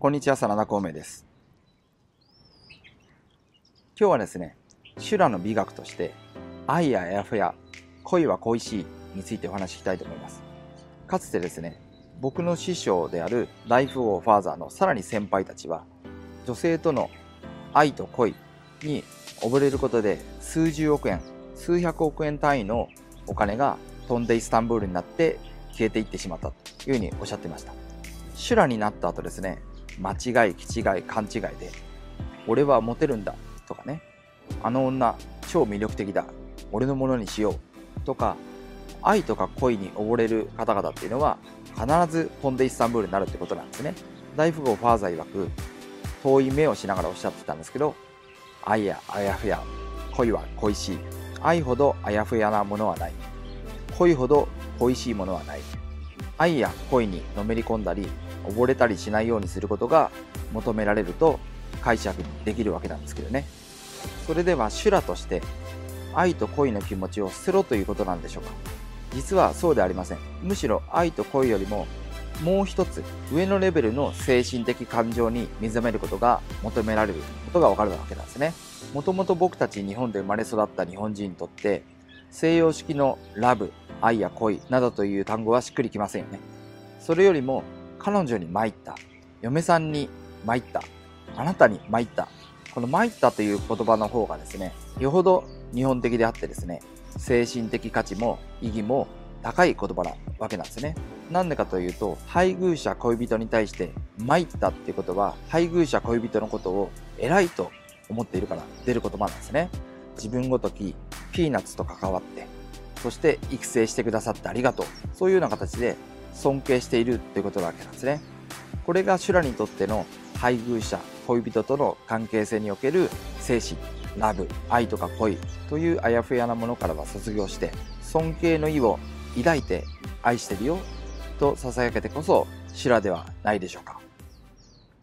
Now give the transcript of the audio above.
こんにちは、真田孔明です。今日はですね、修羅の美学として、愛やあやふや、恋は恋しいについてお話ししたいと思います。かつてですね、僕の師匠であるライフオーファーザーのさらに先輩たちは、女性との愛と恋に溺れることで数十億円、数百億円単位のお金が飛んでイスタンブールになって消えていってしまったというふうにおっしゃってました。修羅になった後ですね、間違い、気違い、勘違いで、俺はモテるんだとかね、あの女超魅力的だ、俺のものにしようとか、愛とか恋に溺れる方々っていうのは必ず飛んでイスタンブールになるってことなんですね。大富豪ファーザー曰く、遠い目をしながらおっしゃってたんですけど、愛やあやふや、恋は恋しい。愛ほどあやふやなものはない。恋ほど恋しいものはない。愛や恋にのめり込んだり、溺れたりしないようにすることが求められると解釈できるわけなんですけどね。それでは修羅として愛と恋の気持ちを捨てろということなんでしょうか実はそうではありません。むしろ愛と恋よりももう一つ上のレベルの精神的感情に目覚めることが求められることがわかるわけなんですね。もともと僕たち日本で生まれ育った日本人にとって西洋式のラブ、愛や恋などという単語はしっくりきませんよね。それよりも彼女に参った、嫁さんに参った、あなたに参った。この参ったという言葉の方がですね、よほど日本的であってですね、精神的価値も意義も高い言葉なわけなんですね。なんでかというと、配偶者恋人に対して参ったっていうことは、配偶者恋人のことを偉いと思っているから出る言葉なんですね。自分ごときピーナッツと関わって、そして育成してくださってありがとう。そういうような形で尊敬しているということなわけなんですね。これが修羅にとっての配偶者、恋人との関係性における精神、ラブ、愛とか恋というあやふやなものからは卒業して、尊敬の意を抱いて愛してるよと囁けてこそ修羅ではないでしょうか。